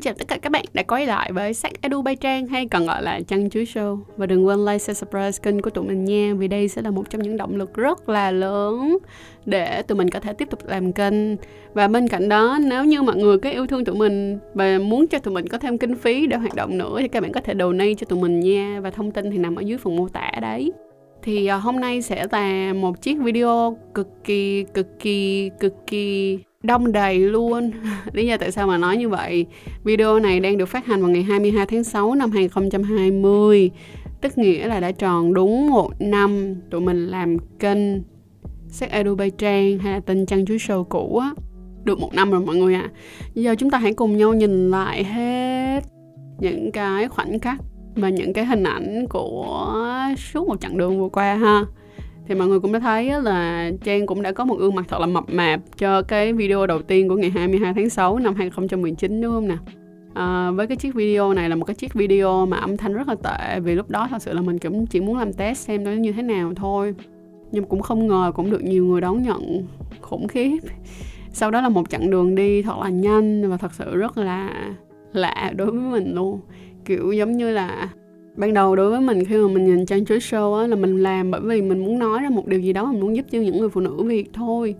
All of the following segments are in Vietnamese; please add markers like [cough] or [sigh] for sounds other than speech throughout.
Xin chào tất cả các bạn đã quay lại với Sách Edu Bay Trang hay còn gọi là Trăng Chuối Show. Và đừng quên like, share, subscribe kênh của tụi mình nha Vì đây sẽ là một trong những động lực rất là lớn để tụi mình có thể tiếp tục làm kênh. Và bên cạnh đó nếu như mọi người có yêu thương tụi mình và muốn cho tụi mình có thêm kinh phí để hoạt động nữa Thì các bạn có thể donate cho tụi mình nha. Và thông tin thì nằm ở dưới phần mô tả đấy. Thì à, hôm nay sẽ là một chiếc video cực kỳ cực kỳ cực kỳ đông đầy luôn. [laughs] Lý do tại sao mà nói như vậy? Video này đang được phát hành vào ngày 22 tháng 6 năm 2020. Tức nghĩa là đã tròn đúng một năm tụi mình làm kênh Sách Edu Bay Trang hay là tên chăn Chuối Show cũ á. Được một năm rồi mọi người ạ. À. Giờ chúng ta hãy cùng nhau nhìn lại hết những cái khoảnh khắc và những cái hình ảnh của suốt một chặng đường vừa qua ha thì mọi người cũng đã thấy là Trang cũng đã có một gương mặt thật là mập mạp cho cái video đầu tiên của ngày 22 tháng 6 năm 2019 đúng không nè? À, với cái chiếc video này là một cái chiếc video mà âm thanh rất là tệ vì lúc đó thật sự là mình cũng chỉ muốn làm test xem nó như thế nào thôi. Nhưng cũng không ngờ cũng được nhiều người đón nhận khủng khiếp. Sau đó là một chặng đường đi thật là nhanh và thật sự rất là lạ đối với mình luôn. Kiểu giống như là ban đầu đối với mình khi mà mình nhìn trang chuối show á là mình làm bởi vì mình muốn nói ra một điều gì đó mình muốn giúp cho những người phụ nữ việt thôi.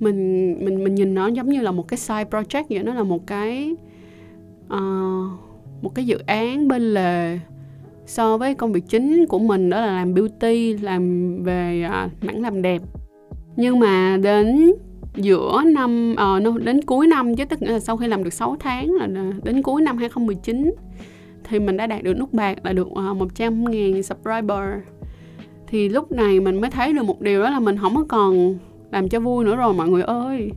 Mình mình mình nhìn nó giống như là một cái side project vậy nó là một cái uh, một cái dự án bên lề so với công việc chính của mình đó là làm beauty làm về uh, mảng làm đẹp. Nhưng mà đến giữa năm uh, đến cuối năm chứ tức là sau khi làm được 6 tháng là đến cuối năm 2019 thì mình đã đạt được nút bạc là được ờ, uh, 100 ngàn subscriber. Thì lúc này mình mới thấy được một điều đó là mình không có còn làm cho vui nữa rồi mọi người ơi.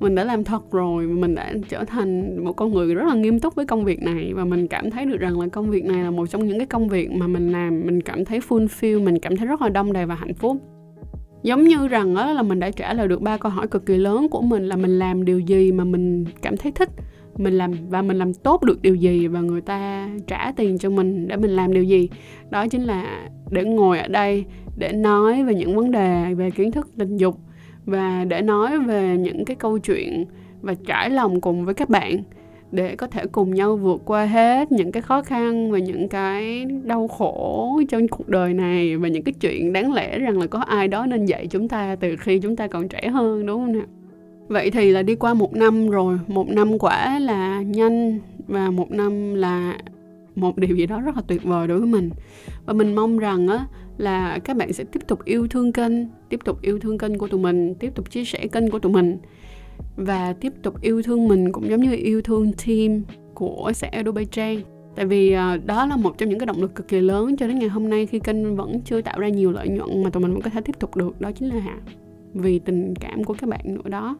Mình đã làm thật rồi mình đã trở thành một con người rất là nghiêm túc với công việc này. Và mình cảm thấy được rằng là công việc này là một trong những cái công việc mà mình làm mình cảm thấy fulfill mình cảm thấy rất là đông đầy và hạnh phúc. Giống như rằng đó là mình đã trả lời được ba câu hỏi cực kỳ lớn của mình là mình làm điều gì mà mình cảm thấy thích mình làm và mình làm tốt được điều gì và người ta trả tiền cho mình để mình làm điều gì. Đó chính là để ngồi ở đây để nói về những vấn đề về kiến thức tình dục và để nói về những cái câu chuyện và trải lòng cùng với các bạn để có thể cùng nhau vượt qua hết những cái khó khăn và những cái đau khổ trong cuộc đời này và những cái chuyện đáng lẽ rằng là có ai đó nên dạy chúng ta từ khi chúng ta còn trẻ hơn, đúng không nào? Vậy thì là đi qua một năm rồi một năm quả là nhanh và một năm là một điều gì đó rất là tuyệt vời đối với mình. Và mình mong rằng á là các bạn sẽ tiếp tục yêu thương kênh tiếp tục yêu thương kênh của tụi mình tiếp tục chia sẻ kênh của tụi mình. Và tiếp tục yêu thương mình cũng giống như yêu thương team của xã Adobe Trang. Tại vì uh, đó là một trong những cái động lực cực kỳ lớn cho đến ngày hôm nay khi kênh vẫn chưa tạo ra nhiều lợi nhuận mà tụi mình vẫn có thể tiếp tục được đó chính là vì tình cảm của các bạn nữa đó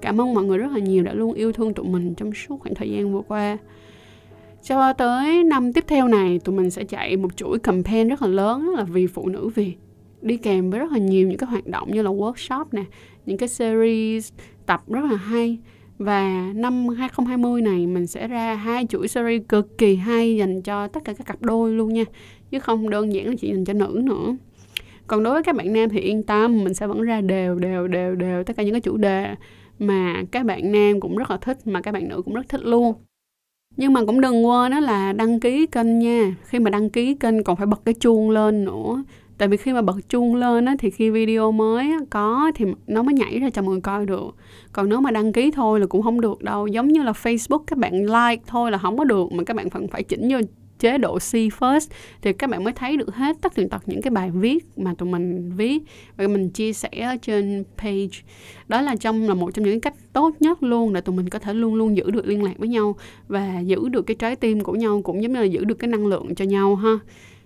cảm ơn mọi người rất là nhiều đã luôn yêu thương tụi mình trong suốt khoảng thời gian vừa qua. Cho tới năm tiếp theo này, tụi mình sẽ chạy một chuỗi campaign rất là lớn là vì phụ nữ Việt. Đi kèm với rất là nhiều những cái hoạt động như là workshop nè, những cái series tập rất là hay. Và năm 2020 này, mình sẽ ra hai chuỗi series cực kỳ hay dành cho tất cả các cặp đôi luôn nha, chứ không đơn giản là chỉ dành cho nữ nữa. Còn đối với các bạn nam thì yên tâm, mình sẽ vẫn ra đều đều đều đều tất cả những cái chủ đề mà các bạn nam cũng rất là thích mà các bạn nữ cũng rất thích luôn. Nhưng mà cũng đừng quên đó là đăng ký kênh nha. Khi mà đăng ký kênh còn phải bật cái chuông lên nữa. Tại vì khi mà bật chuông lên á, thì khi video mới á, có thì nó mới nhảy ra cho mọi người coi được. Còn nếu mà đăng ký thôi là cũng không được đâu. Giống như là facebook các bạn like thôi là không có được mà các bạn phần phải chỉnh vô chế độ see first thì các bạn mới thấy được hết tất tần tật những cái bài viết mà tụi mình viết và mình chia sẻ trên page. Đó là trong là một trong những cách tốt nhất luôn để tụi mình có thể luôn luôn giữ được liên lạc với nhau và giữ được cái trái tim của nhau cũng giống như là giữ được cái năng lượng cho nhau ha.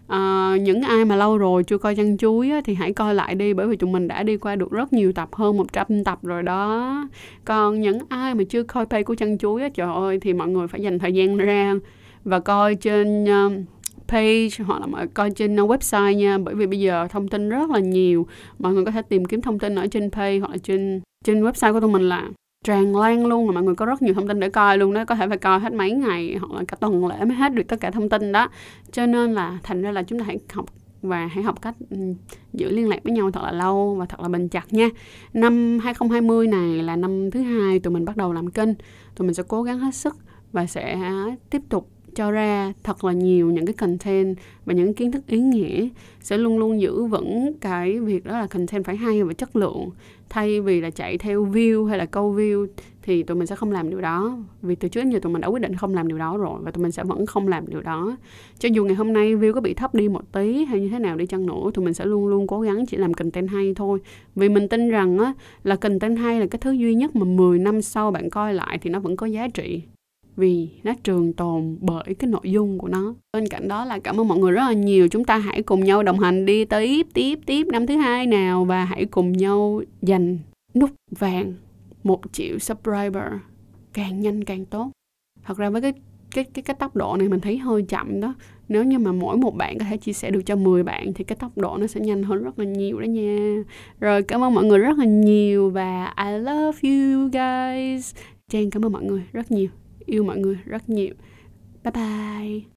À, những ai mà lâu rồi chưa coi chăn chuối á, thì hãy coi lại đi bởi vì tụi mình đã đi qua được rất nhiều tập hơn 100 tập rồi đó. Còn những ai mà chưa coi page của chăn chuối á, trời ơi thì mọi người phải dành thời gian ra và coi trên uh, page hoặc là coi trên uh, website nha bởi vì bây giờ thông tin rất là nhiều mọi người có thể tìm kiếm thông tin ở trên page hoặc là trên trên website của tụi mình là tràn lan luôn mà mọi người có rất nhiều thông tin để coi luôn đó có thể phải coi hết mấy ngày hoặc là cả tuần lễ mới hết được tất cả thông tin đó cho nên là thành ra là chúng ta hãy học và hãy học cách ừ, giữ liên lạc với nhau thật là lâu và thật là bền chặt nha. Năm 2020 này là năm thứ hai tụi mình bắt đầu làm kênh. Tụi mình sẽ cố gắng hết sức và sẽ tiếp tục cho ra thật là nhiều những cái content và những kiến thức ý nghĩa sẽ luôn luôn giữ vững cái việc đó là content phải hay và chất lượng. Thay vì là chạy theo view hay là câu view thì tụi mình sẽ không làm điều đó. Vì từ trước đến giờ tụi mình đã quyết định không làm điều đó rồi và tụi mình sẽ vẫn không làm điều đó. Cho dù ngày hôm nay view có bị thấp đi một tí hay như thế nào đi chăng nữa, tụi mình sẽ luôn luôn cố gắng chỉ làm content hay thôi. Vì mình tin rằng á, là content hay là cái thứ duy nhất mà 10 năm sau bạn coi lại thì nó vẫn có giá trị vì nó trường tồn bởi cái nội dung của nó. Bên cạnh đó là cảm ơn mọi người rất là nhiều. Chúng ta hãy cùng nhau đồng hành đi tiếp tiếp tiếp năm thứ hai nào và hãy cùng nhau dành nút vàng một triệu subscriber càng nhanh càng tốt. Thật ra với cái cái cái cái tốc độ này mình thấy hơi chậm đó. Nếu như mà mỗi một bạn có thể chia sẻ được cho 10 bạn thì cái tốc độ nó sẽ nhanh hơn rất là nhiều đó nha. Rồi, cảm ơn mọi người rất là nhiều và I love you guys. Trang, cảm ơn mọi người rất nhiều yêu mọi người rất nhiều. Bye bye.